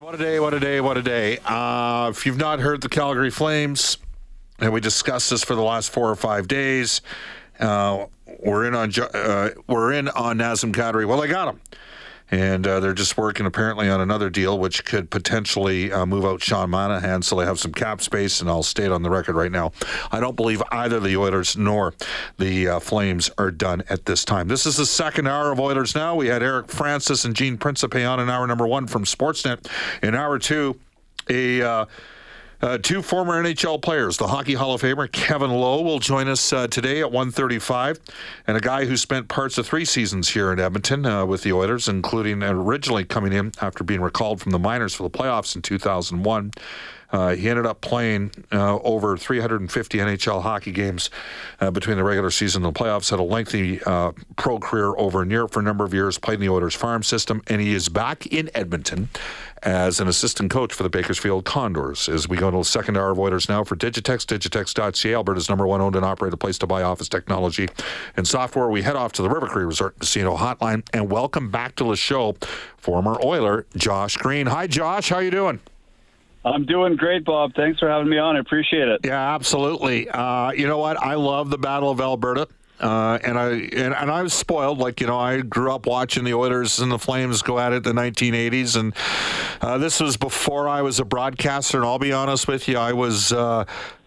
What a day, what a day, what a day. Uh, if you've not heard the Calgary Flames, and we discussed this for the last four or five days, uh, we're in on uh, we're in on Nazem Kadri. Well, I got him and uh, they're just working apparently on another deal which could potentially uh, move out Sean Monahan so they have some cap space and I'll state on the record right now I don't believe either the Oilers nor the uh, Flames are done at this time. This is the second hour of Oilers Now. We had Eric Francis and Gene Principe on in hour number one from Sportsnet. In hour two a uh, two former NHL players, the Hockey Hall of Famer Kevin Lowe will join us uh, today at 1:35, and a guy who spent parts of three seasons here in Edmonton uh, with the Oilers, including originally coming in after being recalled from the minors for the playoffs in 2001. Uh, he ended up playing uh, over 350 NHL hockey games uh, between the regular season and the playoffs. Had a lengthy uh, pro career over in Europe for a number of years. Played in the Oilers farm system, and he is back in Edmonton as an assistant coach for the Bakersfield Condors. As we go to the second hour of Oilers now for Digitex, digitex.ca, Alberta's number one owned and operated place to buy office technology and software. We head off to the River Cree Resort Casino Hotline and welcome back to the show former Oiler Josh Green. Hi, Josh. How you doing? I'm doing great, Bob. Thanks for having me on. I appreciate it. Yeah, absolutely. Uh, you know what? I love the Battle of Alberta. Uh, and I and, and I was spoiled. Like you know, I grew up watching the Oilers and the Flames go at it in the 1980s, and uh, this was before I was a broadcaster. And I'll be honest with you, I was uh,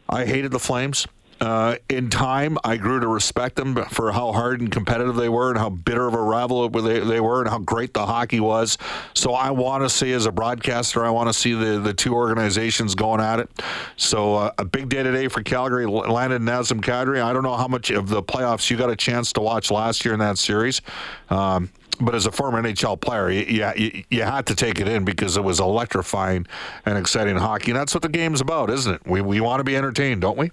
I hated the Flames. Uh, in time, I grew to respect them for how hard and competitive they were, and how bitter of a rival they, were, and how great the hockey was. So I want to see, as a broadcaster, I want to see the, the two organizations going at it. So uh, a big day today for Calgary. Landed Nazem Kadri. I don't know how much of the playoffs you got a chance to watch last year in that series. Um, but as a former NHL player, you, you, you, had to take it in because it was electrifying and exciting hockey. And that's what the game's about, isn't it? We, we want to be entertained, don't we?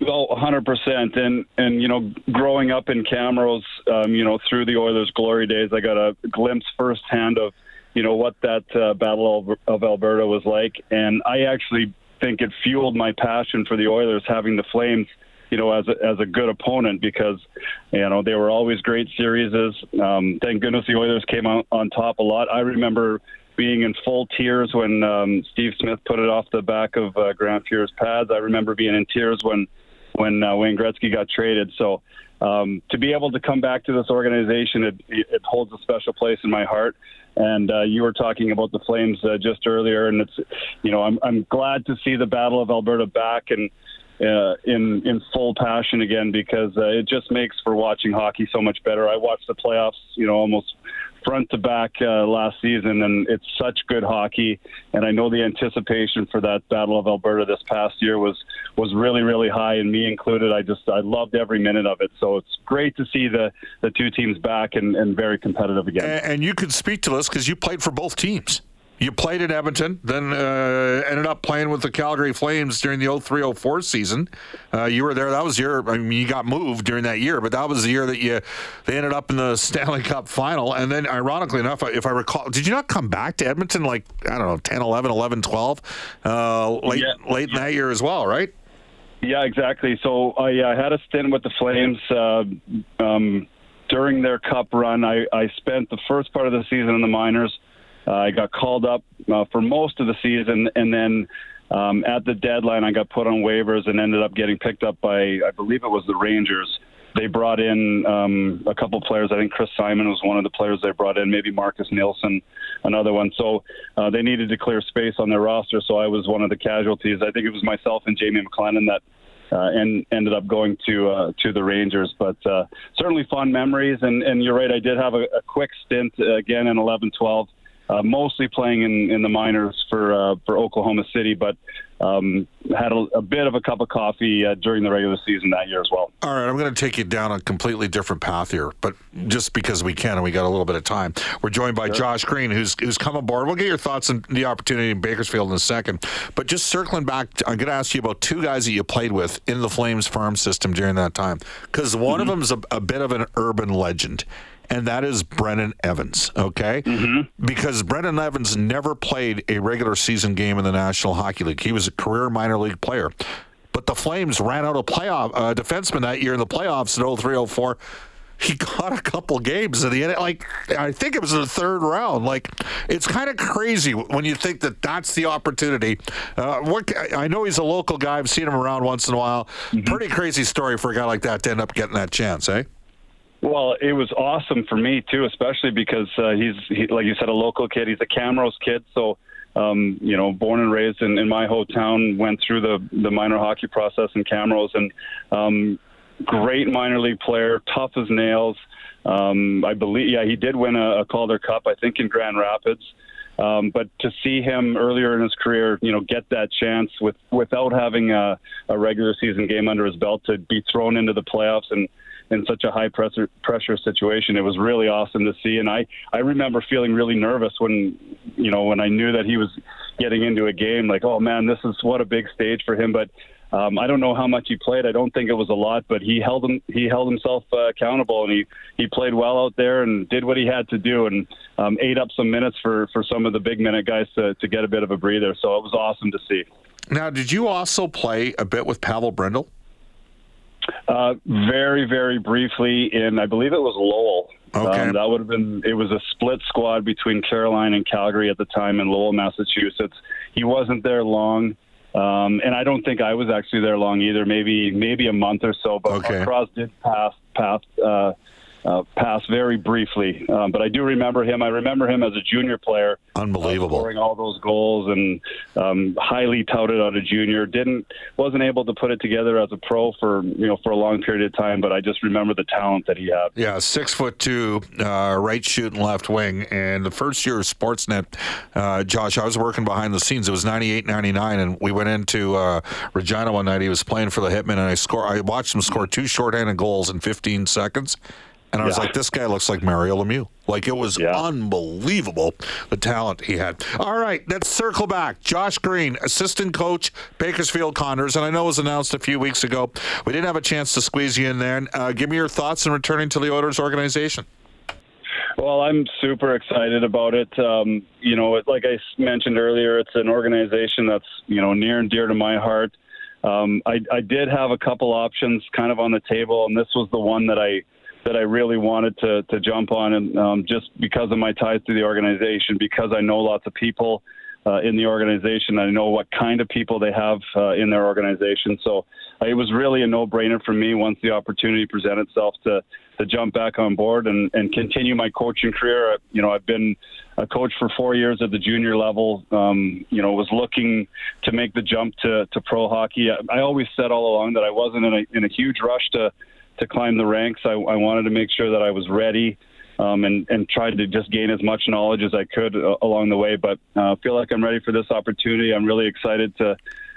Well, 100%. And, and you know, growing up in Camrose, um, you know, through the Oilers' glory days, I got a glimpse firsthand of, you know, what that uh, Battle of Alberta was like. And I actually think it fueled my passion for the Oilers having the Flames, you know, as a, as a good opponent because, you know, they were always great series. Um, thank goodness the Oilers came on, on top a lot. I remember being in full tears when um, Steve Smith put it off the back of uh, Grant Fuhr's pads. I remember being in tears when when uh, Wayne Gretzky got traded. So um, to be able to come back to this organization, it, it holds a special place in my heart. And uh, you were talking about the Flames uh, just earlier, and it's, you know, I'm I'm glad to see the Battle of Alberta back and uh, in in full passion again because uh, it just makes for watching hockey so much better. I watch the playoffs, you know, almost front to back uh, last season, and it's such good hockey. And I know the anticipation for that Battle of Alberta this past year was was really really high, and me included. I just I loved every minute of it. So it's great to see the the two teams back and, and very competitive again. And, and you could speak to this because you played for both teams. You played in Edmonton, then uh, ended up playing with the Calgary Flames during the 03-04 season. Uh, you were there. That was your. I mean, you got moved during that year, but that was the year that you they ended up in the Stanley Cup final. And then, ironically enough, if I recall, did you not come back to Edmonton like I don't know 10, 11, 11, 12, uh, late yeah. late in that year as well, right? Yeah, exactly. So I, I had a stint with the Flames. Uh, um, during their cup run, I, I spent the first part of the season in the minors. Uh, I got called up uh, for most of the season, and then Um, at the deadline, I got put on waivers and ended up getting picked up by, I believe it was the Rangers. They brought in um, a couple players. I think Chris Simon was one of the players they brought in, maybe Marcus Nilson, another one. So uh, they needed to clear space on their roster. So I was one of the casualties. I think it was myself and Jamie McLennan that uh, and ended up going to uh, to the Rangers. But uh, certainly fun memories. And, and you're right, I did have a, a quick stint uh, again in 11-12 uh, mostly playing in, in the minors for uh, for Oklahoma City, but um, had a, a, bit of a cup of coffee uh, during the regular season that year as well. All right, I'm going to take you down a completely different path here, but just because we can and we got a little bit of time, we're joined by sure. Josh Green, who's who's come aboard. We'll get your thoughts on the opportunity in Bakersfield in a second, but just circling back, I'm going to ask you about two guys that you played with in the Flames farm system during that time, because one mm-hmm. of them is a, a bit of an urban legend and that is Brennan Evans, okay? Mm-hmm. Because Brennan Evans never played a regular season game in the National Hockey League. He was a career minor league player. But the Flames ran out of playoff uh, defenseman that year in the playoffs in 03 04 he got a couple games in the end. Like I think it was in the third round. Like it's kind of crazy when you think that that's the opportunity. Uh, what I know he's a local guy. I've seen him around once in a while. Mm-hmm. Pretty crazy story for a guy like that to end up getting that chance, eh? Well, it was awesome for me too, especially because uh, he's he, like you said, a local kid. He's a Camrose kid, so um, you know, born and raised in, in my hometown. Went through the the minor hockey process in Camrose, and um, great minor league player, tough as nails. Um, I believe, yeah, he did win a, a Calder Cup, I think, in Grand Rapids. Um, but to see him earlier in his career, you know, get that chance with without having a, a regular season game under his belt to be thrown into the playoffs and in such a high pressure pressure situation. It was really awesome to see, and I I remember feeling really nervous when you know when I knew that he was getting into a game. Like, oh man, this is what a big stage for him. But um, I don't know how much he played. I don't think it was a lot, but he held him he held himself uh, accountable, and he he played well out there and did what he had to do, and um, ate up some minutes for for some of the big minute guys to to get a bit of a breather. So it was awesome to see. Now, did you also play a bit with Pavel Brendl? Uh, very, very briefly in, I believe it was Lowell. Okay. Um, that would have been, it was a split squad between Carolina and Calgary at the time in Lowell, Massachusetts. He wasn't there long. Um, and I don't think I was actually there long either. Maybe maybe a month or so. But okay. Cross did pass pass uh, uh, pass very briefly. Um, but I do remember him. I remember him as a junior player. Unbelievable. Uh, scoring all those goals and um, highly touted out a junior. Didn't wasn't able to put it together as a pro for you know for a long period of time. But I just remember the talent that he had. Yeah, six foot two, uh, right shooting left wing. And the first year of Sportsnet, uh, Josh, I was working behind the scenes. It was 98, 99, and we went into uh, Regina one night. He was playing for the Hitmen, and I score. I watched him score two shorthanded goals in 15 seconds. And I was like, this guy looks like Mario Lemieux. Like it was yeah. unbelievable the talent he had. All right, let's circle back. Josh Green, assistant coach, Bakersfield Condors, and I know it was announced a few weeks ago. We didn't have a chance to squeeze you in there. Uh, give me your thoughts on returning to the Oilers organization. Well, I'm super excited about it. Um, you know, like I mentioned earlier, it's an organization that's you know near and dear to my heart. Um, I, I did have a couple options kind of on the table, and this was the one that I that I really wanted to to jump on, and um, just because of my ties to the organization, because I know lots of people uh, in the organization, I know what kind of people they have uh, in their organization. So uh, it was really a no-brainer for me once the opportunity presented itself to to jump back on board and and continue my coaching career. You know, I've been a coach for four years at the junior level. Um, you know, was looking to make the jump to to pro hockey. I, I always said all along that I wasn't in a in a huge rush to to climb the ranks. I, I wanted to make sure that I was ready um, and, and tried to just gain as much knowledge as I could uh, along the way. But I uh, feel like I'm ready for this opportunity. I'm really excited to,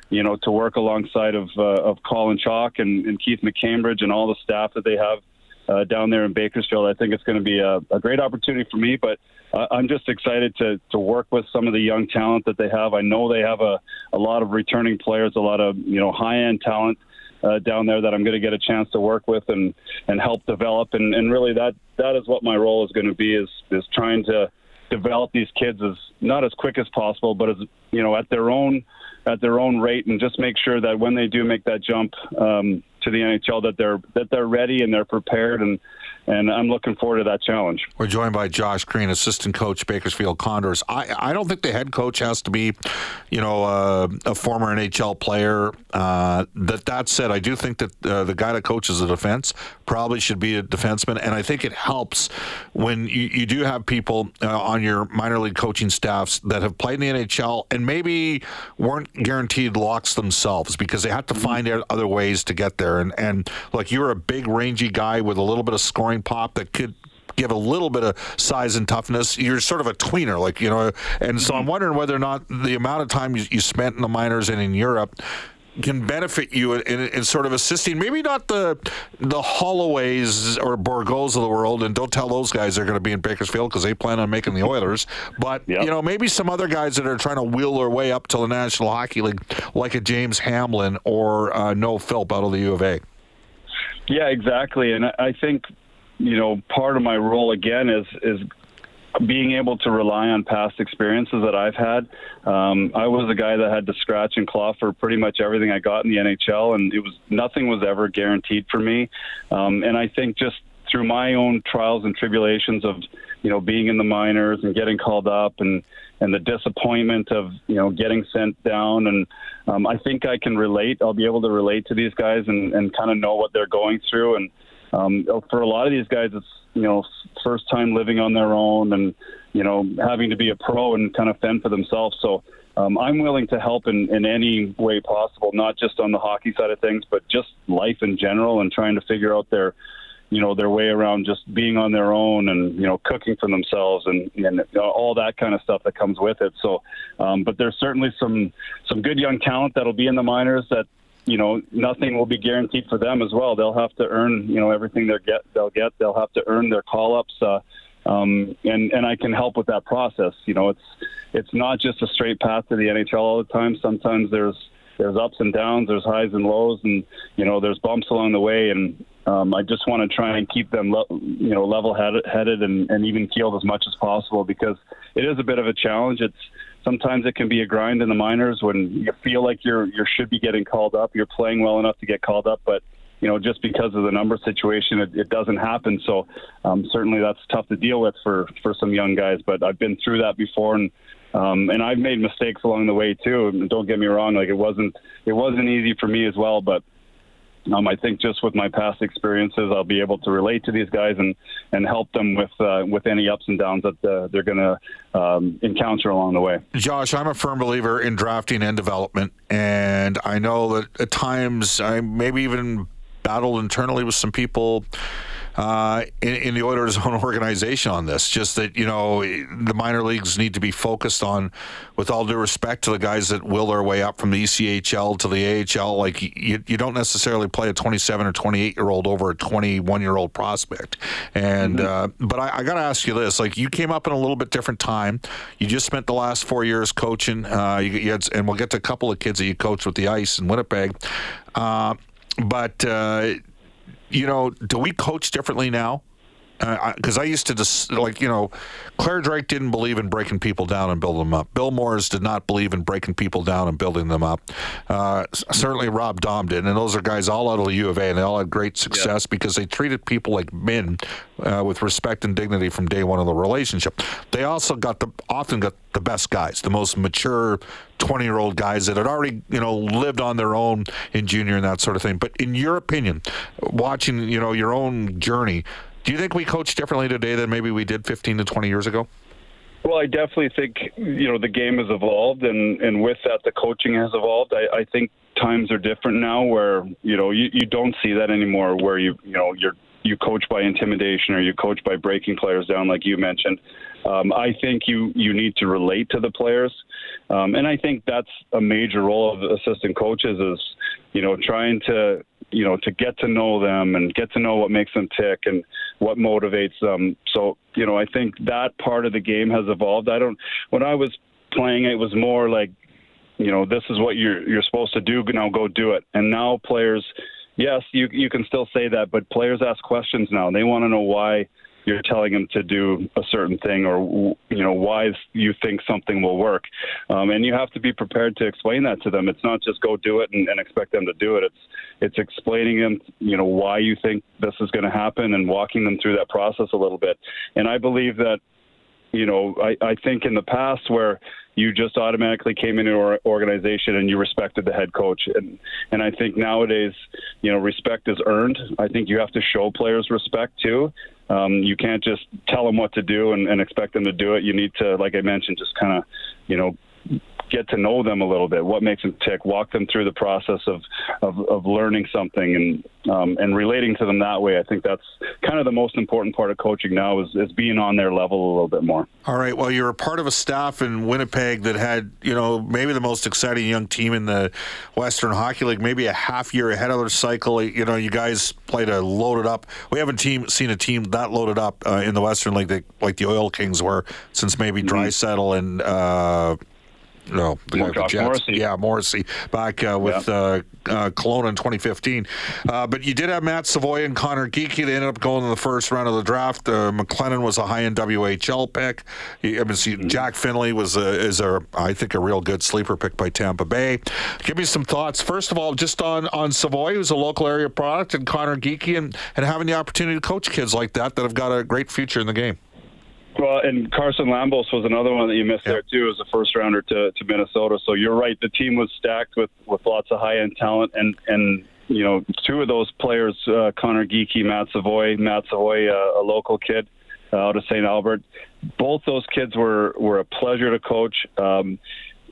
you know, to work alongside of, uh, of Colin Chaulk and, and Keith McCambridge and all the staff that they have uh, down there in Bakersfield. I think it's going to be a, a great opportunity for me, but uh, I'm just excited to, to work with some of the young talent that they have. I know they have a, a lot of returning players, a lot of, you know, high end talent uh, down there that I'm going to get a chance to work with and and help develop. And, and really, that that is what my role is going to be is is trying to develop these kids as not as quick as possible, but as you know at their own at their own rate, and just make sure that when they do make that jump um, to the NHL, that they're that they're ready and they're prepared and and I'm looking forward to that challenge. We're joined by Josh Green, assistant coach, Bakersfield Condors. I, I don't think the head coach has to be, you know, uh, a former NHL player. Uh, that that said, I do think that uh, the guy that coaches the defense probably should be a defenseman, and I think it helps when you, you do have people uh, on your minor league coaching staffs that have played in the NHL and maybe weren't guaranteed locks themselves because they had to find other ways to get there. And and like you're a big rangy guy with a little bit of scoring pop that could give a little bit of size and toughness. You're sort of a tweener, like you know. And so I'm wondering whether or not the amount of time you, you spent in the minors and in Europe can benefit you in, in, in, sort of assisting maybe not the the Holloways or Bourgaults of the world and don't tell those guys they're going to be in Bakersfield because they plan on making the Oilers but yep. you know maybe some other guys that are trying to wheel their way up to the National Hockey League like a James Hamblin or uh, Noah Philp out of the U of A yeah exactly and I think you know part of my role again is is being able to rely on past experiences that I've had. Um, I was a guy that had to scratch and claw for pretty much everything I got in the NHL, and it was nothing was ever guaranteed for me. Um, and I think just through my own trials and tribulations of you know being in the minors and getting called up and and the disappointment of you know getting sent down and um, I think I can relate. I'll be able to relate to these guys and, and kind of know what they're going through and um, for a lot of these guys, it's you know first time living on their own and you know having to be a pro and kind of fend for themselves. So um, I'm willing to help in, in any way possible, not just on the hockey side of things, but just life in general and trying to figure out their you know their way around just being on their own and you know cooking for themselves and and all that kind of stuff that comes with it so um, but there's certainly some some good young talent that'll be in the minors that you know, nothing will be guaranteed for them as well. They'll have to earn, you know, everything they get. They'll get. They'll have to earn their call ups. Uh, um, and and I can help with that process. You know, it's it's not just a straight path to the NHL all the time. Sometimes there's there's ups and downs, there's highs and lows, and you know there's bumps along the way. And um, I just want to try and keep them, le- you know, level headed and, and even keeled as much as possible because it is a bit of a challenge. It's sometimes it can be a grind in the minors when you feel like you're you should be getting called up. You're playing well enough to get called up, but you know just because of the number situation, it, it doesn't happen. So um, certainly that's tough to deal with for for some young guys. But I've been through that before, and um, and I've made mistakes along the way too. Don't get me wrong; like it wasn't it wasn't easy for me as well, but um, I think just with my past experiences, I'll be able to relate to these guys and, and help them with uh, with any ups and downs that uh, they're going to um, encounter along the way. Josh, I'm a firm believer in drafting and development, and I know that at times I maybe even battled internally with some people uh, in, in, the Oilers' own organization on this. Just that you know the minor leagues need to be focused on, with all due respect to the guys that will their way up from the ECHL to the AHL. Like you, you don't necessarily play a 27 or 28 year old over a 21 year old prospect. And mm-hmm. uh, but I, I got to ask you this: like you came up in a little bit different time. You just spent the last four years coaching. Uh, you, you had, and we'll get to a couple of kids that you coached with the Ice in Winnipeg. Uh, but uh, you know, do we coach differently now? Because uh, I used to just like you know, Clare Drake didn't believe in breaking people down and building them up. Bill Moores did not believe in breaking people down and building them up. Uh, certainly Rob Daum did, and those are guys all out of the U of A, and they all had great success yeah. because they treated people like men uh, with respect and dignity from day one of the relationship. They also got the often got the best guys, the most mature 20 year old guys that had already, you know, lived on their own in junior and that sort of thing. But in your opinion, watching, you know, your own journey, do you think we coach differently today than maybe we did 15 to 20 years ago? Well, I definitely think you know the game has evolved, and and with that, the coaching has evolved. I, I think times are different now, where you know you, you don't see that anymore, where you you know you're you coach by intimidation or you coach by breaking players down, like you mentioned. Um, I think you you need to relate to the players, um, and I think that's a major role of assistant coaches is you know trying to you know to get to know them and get to know what makes them tick and what motivates them. So you know I think that part of the game has evolved. I don't when I was playing it was more like you know this is what you're you're supposed to do now go do it and now players yes you you can still say that but players ask questions now they want to know why you're telling them to do a certain thing or you know why you think something will work um, and you have to be prepared to explain that to them it's not just go do it and, and expect them to do it it's it's explaining them you know why you think this is going to happen and walking them through that process a little bit and i believe that you know, I, I think in the past where you just automatically came into an organization and you respected the head coach. And, and I think nowadays, you know, respect is earned. I think you have to show players respect too. Um, you can't just tell them what to do and, and expect them to do it. You need to, like I mentioned, just kind of, you know, get to know them a little bit. What makes them tick? Walk them through the process of of, of learning something and um, and relating to them that way. I think that's kind of the most important part of coaching now is, is being on their level a little bit more. All right. Well, you're a part of a staff in Winnipeg that had you know maybe the most exciting young team in the Western Hockey League, maybe a half year ahead of their cycle. You know, you guys played a loaded up. We haven't team seen a team that loaded up uh, in the Western League that, like the Oil Kings were since maybe mm-hmm. Draisaitl and. Uh, no, the guy Josh Morrissey. Yeah, Morrissey back uh, with yeah. uh, uh, Kelowna in 2015. Uh, but you did have Matt Savoie and Connor Geekie. They ended up going in the first round of the draft. Uh, McLennan was a high-end WHL pick. I mean, see, mm-hmm. Jack Finley was a, is a I think a real good sleeper pick by Tampa Bay. Give me some thoughts. First of all, just on on Savoie, who's a local area product, and Connor Geekie, and, and having the opportunity to coach kids like that that have got a great future in the game. Well, and Carson Lambos was another one that you missed there too, as a first rounder to, to Minnesota. So you're right, the team was stacked with, with lots of high end talent, and and you know two of those players, uh, Connor Geekie, Matt Savoie, Matt Savoie, uh, a local kid uh, out of St. Albert. Both those kids were were a pleasure to coach. Um,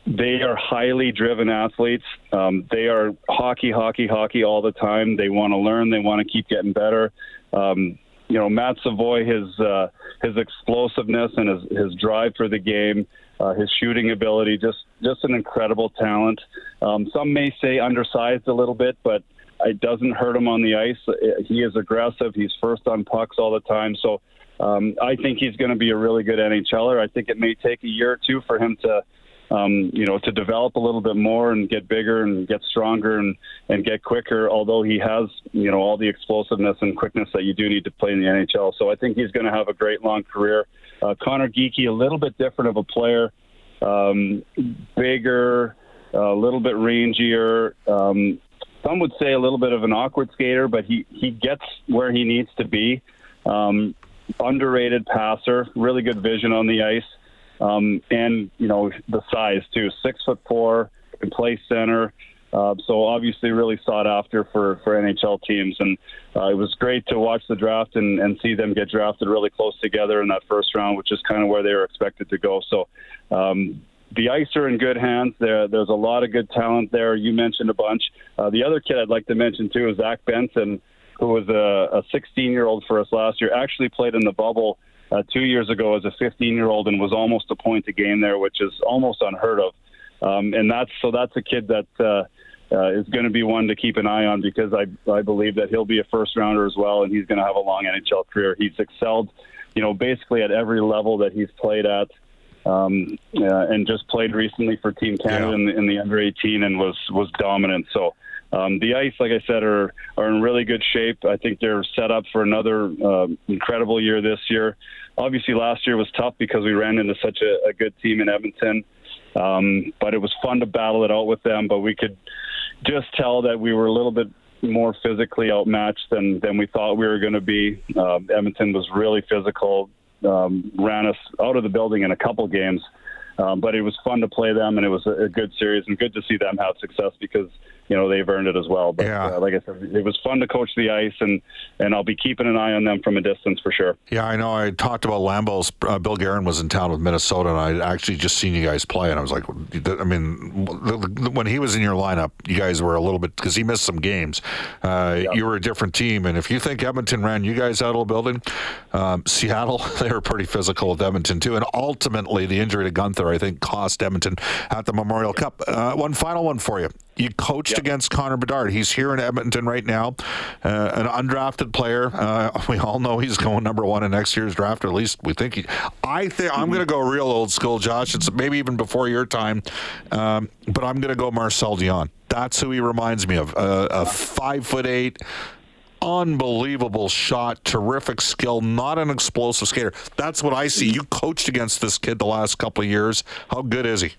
they are highly driven athletes. Um, they are hockey, hockey, hockey all the time. They want to learn. They want to keep getting better. Um, you know, Matt Savoie, his uh, his explosiveness and his his drive for the game, uh, his shooting ability, just just an incredible talent. Um, some may say undersized a little bit, but it doesn't hurt him on the ice. He is aggressive. He's first on pucks all the time. So um, I think he's going to be a really good NHLer. I think it may take a year or two for him to um, you know, to develop a little bit more and get bigger and get stronger and, and get quicker, although he has, you know, all the explosiveness and quickness that you do need to play in the NHL. So I think he's going to have a great long career. Uh, Connor Geekie, a little bit different of a player, um, bigger, a little bit rangier. Um, some would say a little bit of an awkward skater, but he, he gets where he needs to be. Um, underrated passer, really good vision on the ice um, and you know the size too. Six foot four, can play center. Uh, so obviously really sought after for, for NHL teams, and uh, it was great to watch the draft and, and see them get drafted really close together in that first round, which is kind of where they were expected to go. So um, the ice are in good hands. There, there's a lot of good talent there. You mentioned a bunch. Uh, the other kid I'd like to mention too is Zach Benson, who was a, a 16 year old for us last year. Actually played in the bubble uh, two years ago as a 15 year old and was almost a point a game there, which is almost unheard of. Um, and that's so that's a kid that uh, uh, is going to be one to keep an eye on because I I believe that he'll be a first rounder as well, and he's going to have a long NHL career. He's excelled, you know, basically at every level that he's played at. Um, uh, and just played recently for Team Canada yeah. in, the, in the under 18 and was was dominant. So um, the ice, like I said, are are in really good shape. I think they're set up for another uh, incredible year this year. Obviously, last year was tough because we ran into such a, a good team in Edmonton, um, but it was fun to battle it out with them. But we could just tell that we were a little bit more physically outmatched than than we thought we were going to be. Uh, Edmonton was really physical, um, ran us out of the building in a couple games. Um, but it was fun to play them, and it was a, a, good series, and good to see them have success because you know they've earned it as well. But yeah. uh, like I said, it was fun to coach the ice, and and I'll be keeping an eye on them from a distance for sure. Yeah, I know. I talked about Lambos. Uh, Bill Guerin was in town with Minnesota, and I actually just seen you guys play, and I was like, I mean, when he was in your lineup, you guys were a little bit because he missed some games. Uh, yeah. You were a different team, and if you think Edmonton ran you guys out of the building, um, Seattle they were pretty physical with Edmonton too, and ultimately the injury to Guenther I think cost Edmonton at the Memorial Cup. Uh, one final one for you. You coached yep. against Connor Bedard. He's here in Edmonton right now, uh, an undrafted player. Uh, we all know he's going number one in next year's draft, or at least we think he. I think. I'm going to go real old school, Josh. It's maybe even before your time, um, but I'm going to go Marcel Dionne. That's who he reminds me of. Uh, a five foot eight unbelievable shot, terrific skill, not an explosive skater. That's what I see. You coached against this kid the last couple of years. How good is he?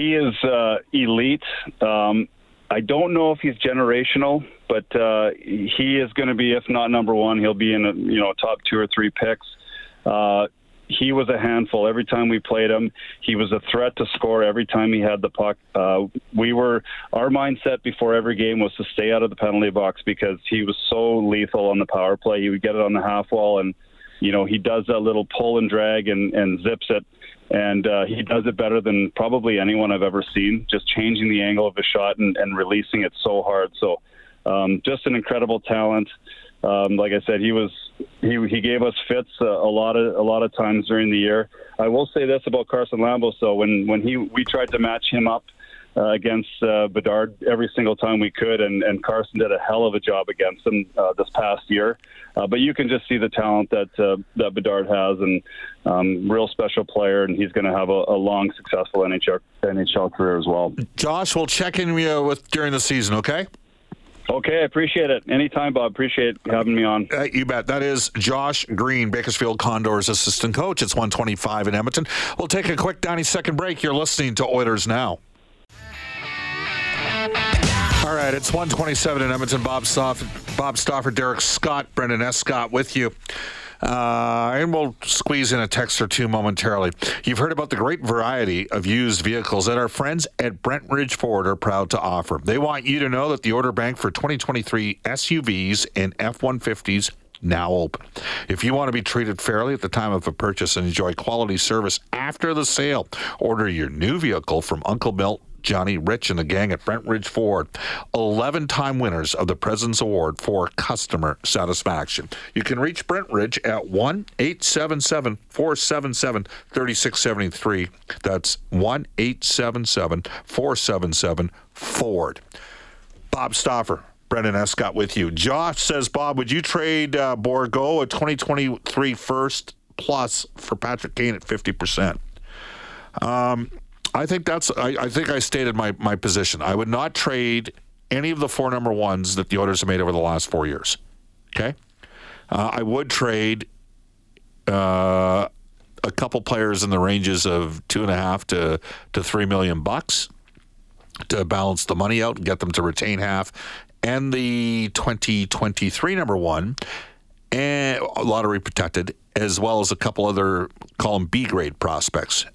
He is uh, elite. Um, I don't know if he's generational, but uh, he is going to be, if not number one, he'll be in a you know top two or three picks. Uh, he was a handful every time we played him. He was a threat to score every time he had the puck. Uh, we were our mindset before every game was to stay out of the penalty box because he was so lethal on the power play. He would get it on the half wall, and you know he does that little pull and drag and, and zips it, and uh, he does it better than probably anyone I've ever seen. Just changing the angle of his shot and, and releasing it so hard. So um, just an incredible talent um, like I said, he was he he gave us fits a, a, lot of a lot of times during the year. I will say this about Carson Lambos, So when when he we tried to match him up uh, against uh, Bedard every single time we could, and, and Carson did a hell of a job against him uh, this past year. Uh, but you can just see the talent that uh, that Bedard has, and um, real special player, and he's going to have a, a, long, successful NHL NHL career as well. Josh, we'll check in with during the season, okay? Okay, I appreciate it. Anytime, Bob. Appreciate having me on. Uh, you bet. That is Josh Green, Bakersfield Condors assistant coach. It's 125 in Edmonton. We'll take a quick 90 second break. You're listening to Oilers Now. All right, it's 127 in Edmonton. Bob Stauffer, Bob Derek Scott, Brendan Escott with you. Uh, and we'll squeeze in a text or two momentarily. You've heard about the great variety of used vehicles that our friends at Brentridge Ford are proud to offer. They want you to know that the order bank for 2023 SUVs and F 150s now open. If you want to be treated fairly at the time of a purchase and enjoy quality service after the sale, order your new vehicle from Uncle Milt Johnny Rich and the gang at Brentridge Ford, 11 time winners of the President's Award for customer satisfaction. You can reach Brentridge at 1 877 477 3673. That's 1 877 477 Ford. Bob Stauffer, Brendan Escott with you. Josh says, Bob, would you trade uh, Bourgault a 2023 first plus for Patrick Kane at 50%? Um, I think that's. I, I, think I stated my my position. I would not trade any of the four number ones that the Oilers have made over the last four years. Okay, uh, I would trade uh, a couple players in the ranges of two and a half to to three million bucks to balance the money out and get them to retain half, and the 2023 number one and lottery protected, as well as a couple other call them B grade prospects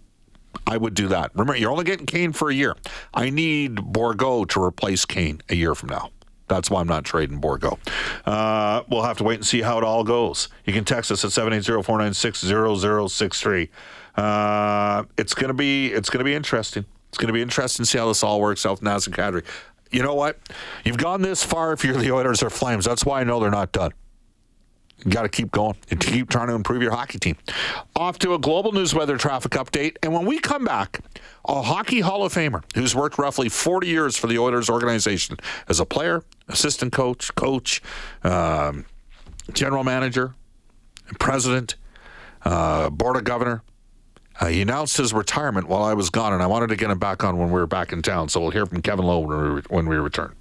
I would do that. Remember, you're only getting Kane for a year. I need Bourgault to replace Kane a year from now. That's why I'm not trading Bourgault. Uh, we'll have to wait and see how it all goes. You can text us at 780-496-0063. Uh, it's gonna be it's gonna be interesting. It's gonna be interesting to see how this all works out with Nazem Kadri. You know what? You've gone this far if you're the Oilers or Flames. That's why I know they're not done. You got to keep going and keep trying to improve your hockey team. Off to a global news weather traffic update. And when we come back, a hockey Hall of Famer who's worked roughly 40 years for the Oilers organization as a player, assistant coach, coach, um, general manager, president, uh, board of governor. Uh, he announced his retirement while I was gone, and I wanted to get him back on when we were back in town. So we'll hear from Kevin Lowe when we, when we return.